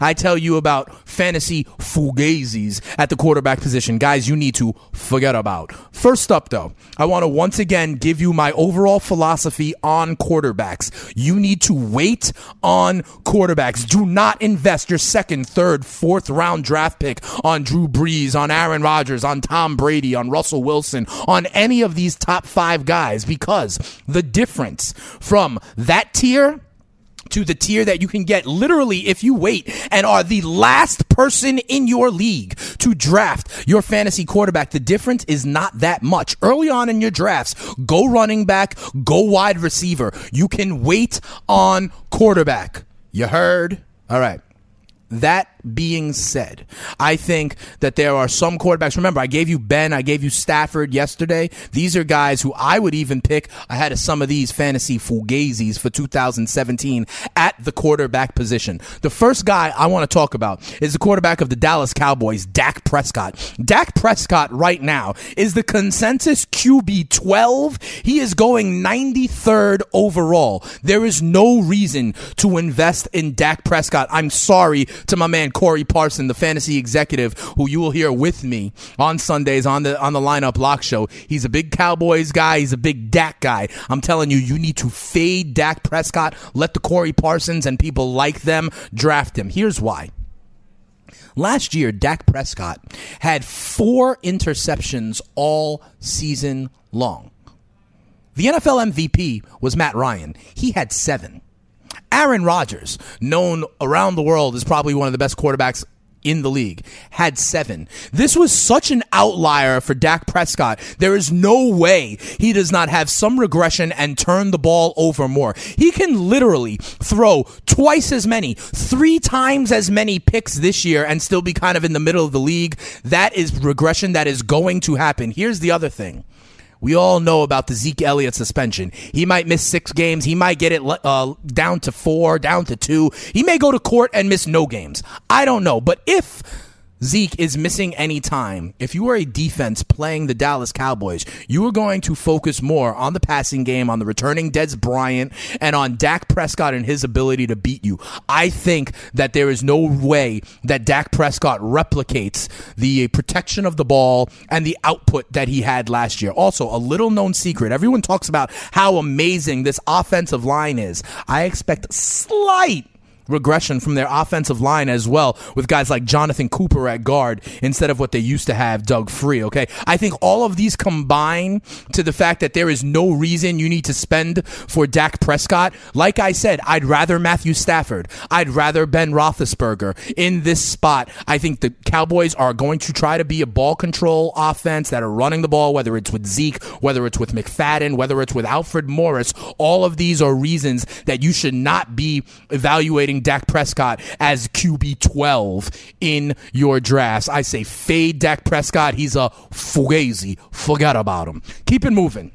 I tell you about fantasy fugazis at the quarterback position. Guys, you need to forget about. First up, though, I want to once again give you my overall philosophy on quarterbacks. You need to wait on quarterbacks. Do not invest your second, third, fourth round draft pick on Drew Brees, on Aaron Rodgers, on Tom Brady, on Russell Wilson, on any of these top five guys because the difference from that tier to the tier that you can get literally if you wait and are the last person in your league to draft your fantasy quarterback. The difference is not that much. Early on in your drafts, go running back, go wide receiver. You can wait on quarterback. You heard? All right. That being said, I think that there are some quarterbacks. Remember, I gave you Ben, I gave you Stafford yesterday. These are guys who I would even pick ahead of some of these fantasy fugazis for 2017 at the quarterback position. The first guy I want to talk about is the quarterback of the Dallas Cowboys, Dak Prescott. Dak Prescott right now is the consensus QB 12. He is going 93rd overall. There is no reason to invest in Dak Prescott. I'm sorry to my man Corey Parson, the fantasy executive, who you will hear with me on Sundays on the on the lineup lock show. He's a big Cowboys guy. He's a big Dak guy. I'm telling you, you need to fade Dak Prescott. Let the Corey Parsons and people like them draft him. Here's why. Last year, Dak Prescott had four interceptions all season long. The NFL MVP was Matt Ryan. He had seven. Aaron Rodgers, known around the world as probably one of the best quarterbacks in the league, had seven. This was such an outlier for Dak Prescott. There is no way he does not have some regression and turn the ball over more. He can literally throw twice as many, three times as many picks this year and still be kind of in the middle of the league. That is regression that is going to happen. Here's the other thing. We all know about the Zeke Elliott suspension. He might miss six games. He might get it uh, down to four, down to two. He may go to court and miss no games. I don't know. But if Zeke is missing any time, if you are a defense playing the Dallas Cowboys, you are going to focus more on the passing game, on the returning Dez Bryant, and on Dak Prescott and his ability to beat you. I think that there is no way that Dak Prescott replicates the protection of the ball and the output that he had last year. Also, a little known secret everyone talks about how amazing this offensive line is. I expect slight regression from their offensive line as well, with guys like Jonathan Cooper at guard instead of what they used to have, Doug Free. Okay. I think all of these combine to the fact that there is no reason you need to spend for Dak Prescott. Like I said, I'd rather Matthew Stafford. I'd rather Ben Roethlisberger in this spot. I think the Cowboys are going to try to be a ball control offense that are running the ball, whether it's with Zeke, whether it's with McFadden, whether it's with Alfred Morris. All of these are reasons that you should not be evaluating Dak Prescott as QB 12 in your drafts. I say fade Dak Prescott. He's a fugazi. Forget about him. Keep it moving.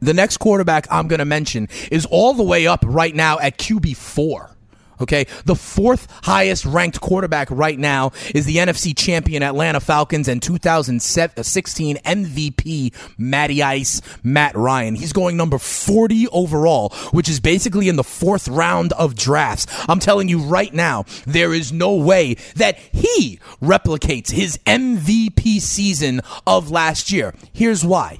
The next quarterback I'm going to mention is all the way up right now at QB 4. Okay. The fourth highest ranked quarterback right now is the NFC champion Atlanta Falcons and 2016 MVP Matty Ice, Matt Ryan. He's going number 40 overall, which is basically in the fourth round of drafts. I'm telling you right now, there is no way that he replicates his MVP season of last year. Here's why.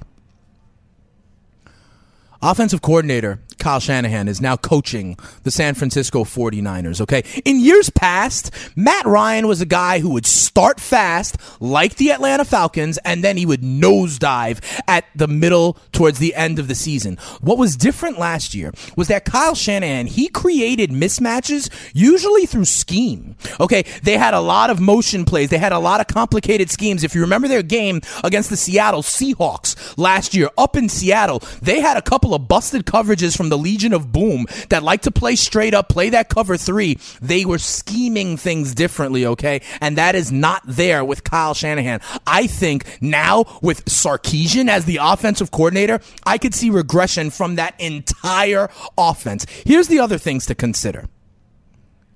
Offensive coordinator Kyle Shanahan is now coaching the San Francisco 49ers, okay? In years past, Matt Ryan was a guy who would start fast, like the Atlanta Falcons, and then he would nosedive at the middle towards the end of the season. What was different last year was that Kyle Shanahan, he created mismatches usually through scheme. Okay, they had a lot of motion plays, they had a lot of complicated schemes. If you remember their game against the Seattle Seahawks last year up in Seattle, they had a couple of busted coverages from the Legion of Boom that like to play straight up, play that cover three. They were scheming things differently, okay? And that is not there with Kyle Shanahan. I think now with Sarkisian as the offensive coordinator, I could see regression from that entire offense. Here's the other things to consider.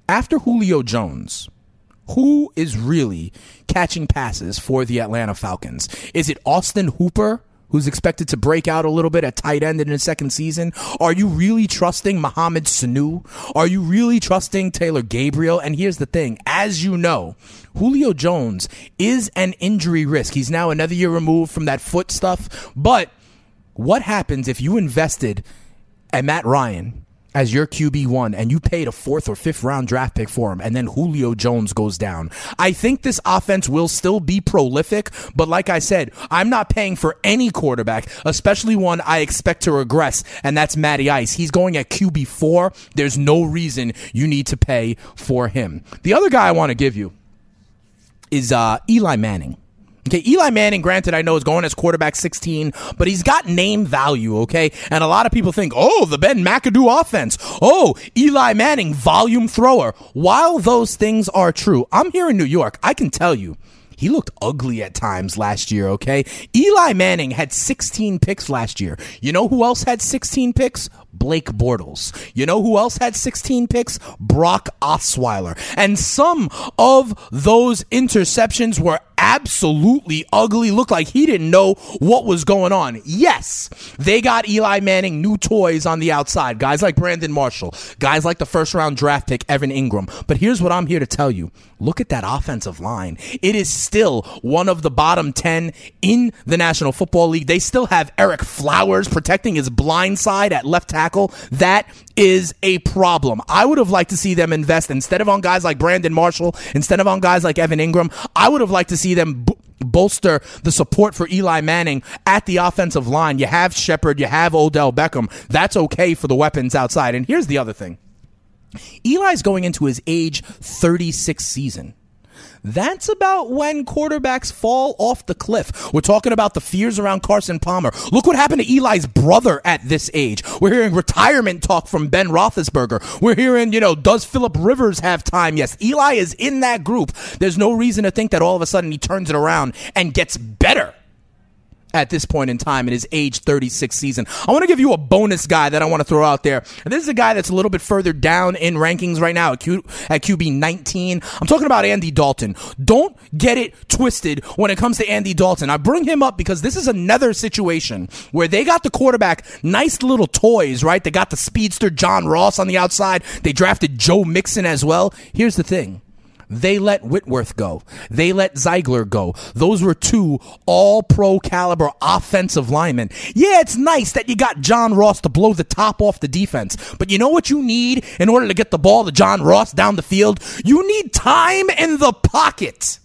After Julio Jones, who is really catching passes for the Atlanta Falcons? Is it Austin Hooper? Who's expected to break out a little bit at tight end in his second season? Are you really trusting Mohamed Sanu? Are you really trusting Taylor Gabriel? And here's the thing as you know, Julio Jones is an injury risk. He's now another year removed from that foot stuff. But what happens if you invested at Matt Ryan? As your QB1 and you paid a fourth or fifth round draft pick for him and then Julio Jones goes down. I think this offense will still be prolific, but like I said, I'm not paying for any quarterback, especially one I expect to regress, and that's Matty Ice. He's going at QB4. There's no reason you need to pay for him. The other guy I want to give you is uh, Eli Manning. Okay, Eli Manning, granted, I know is going as quarterback 16, but he's got name value, okay? And a lot of people think, oh, the Ben McAdoo offense. Oh, Eli Manning, volume thrower. While those things are true, I'm here in New York. I can tell you, he looked ugly at times last year, okay? Eli Manning had 16 picks last year. You know who else had 16 picks? Blake Bortles. You know who else had 16 picks? Brock Osweiler. And some of those interceptions were absolutely ugly. Looked like he didn't know what was going on. Yes, they got Eli Manning new toys on the outside. Guys like Brandon Marshall, guys like the first round draft pick Evan Engram. But here's what I'm here to tell you. Look at that offensive line. It is still one of the bottom 10 in the National Football League. They still have Ereck Flowers protecting his blind side at left tackle. That is a problem. I would have liked to see them invest instead of on guys like Brandon Marshall, instead of on guys like Evan Engram. I would have liked to see them b- bolster the support for Eli Manning at the offensive line. You have Shepard, you have Odell Beckham. That's okay for the weapons outside. And here's the other thing. Eli's going into his age 36 season. That's about when quarterbacks fall off the cliff. We're talking about the fears around Carson Palmer. Look what happened to Eli's brother at this age. We're hearing retirement talk from Ben Roethlisberger. We're hearing, you know, does Philip Rivers have time? Yes, Eli is in that group. There's no reason to think that all of a sudden he turns it around and gets better at this point in time in his age 36 season. I want to give you a bonus guy that I want to throw out there. And this is a guy that's a little bit further down in rankings right now at, Q, at QB 19. I'm talking about Andy Dalton. Don't get it twisted when it comes to Andy Dalton. I bring him up because this is another situation where they got the quarterback nice little toys, right? They got the speedster John Ross on the outside. They drafted Joe Mixon as well. Here's the thing. They let Whitworth go. They let Zeitler go. Those were two all pro caliber offensive linemen. Yeah, it's nice that you got John Ross to blow the top off the defense. But you know what you need in order to get the ball to John Ross down the field? You need time in the pocket.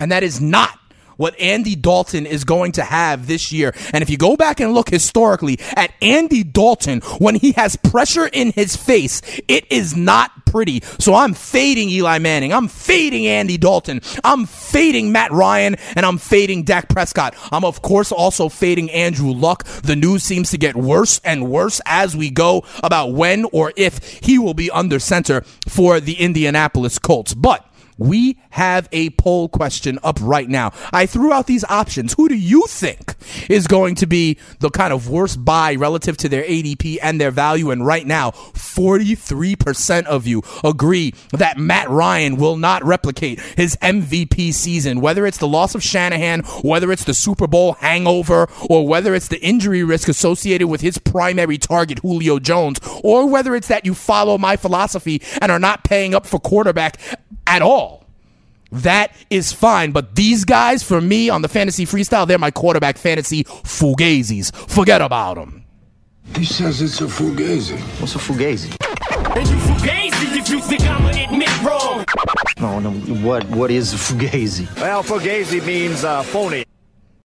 And that is not what Andy Dalton is going to have this year. And if you go back and look historically at Andy Dalton, when he has pressure in his face, it is not pretty. So I'm fading Eli Manning. I'm fading Andy Dalton. I'm fading Matt Ryan and I'm fading Dak Prescott. I'm of course also fading Andrew Luck. The news seems to get worse and worse as we go about when or if he will be under center for the Indianapolis Colts. But we have a poll question up right now. I threw out these options. Who do you think is going to be the kind of worst buy relative to their ADP and their value? And right now, 43% of you agree that Matt Ryan will not replicate his MVP season, whether it's the loss of Shanahan, whether it's the Super Bowl hangover, or whether it's the injury risk associated with his primary target, Julio Jones, or whether it's that you follow my philosophy and are not paying up for quarterback at all. That is fine. But these guys, for me, on the fantasy freestyle, they're my quarterback fantasy fugazis. Forget about them. He says it's a fugazi. What's a fugazi? And you fugazi if you think I'ma admit wrong. No, no. What? What is a fugazi? Well, fugazi means uh, phony.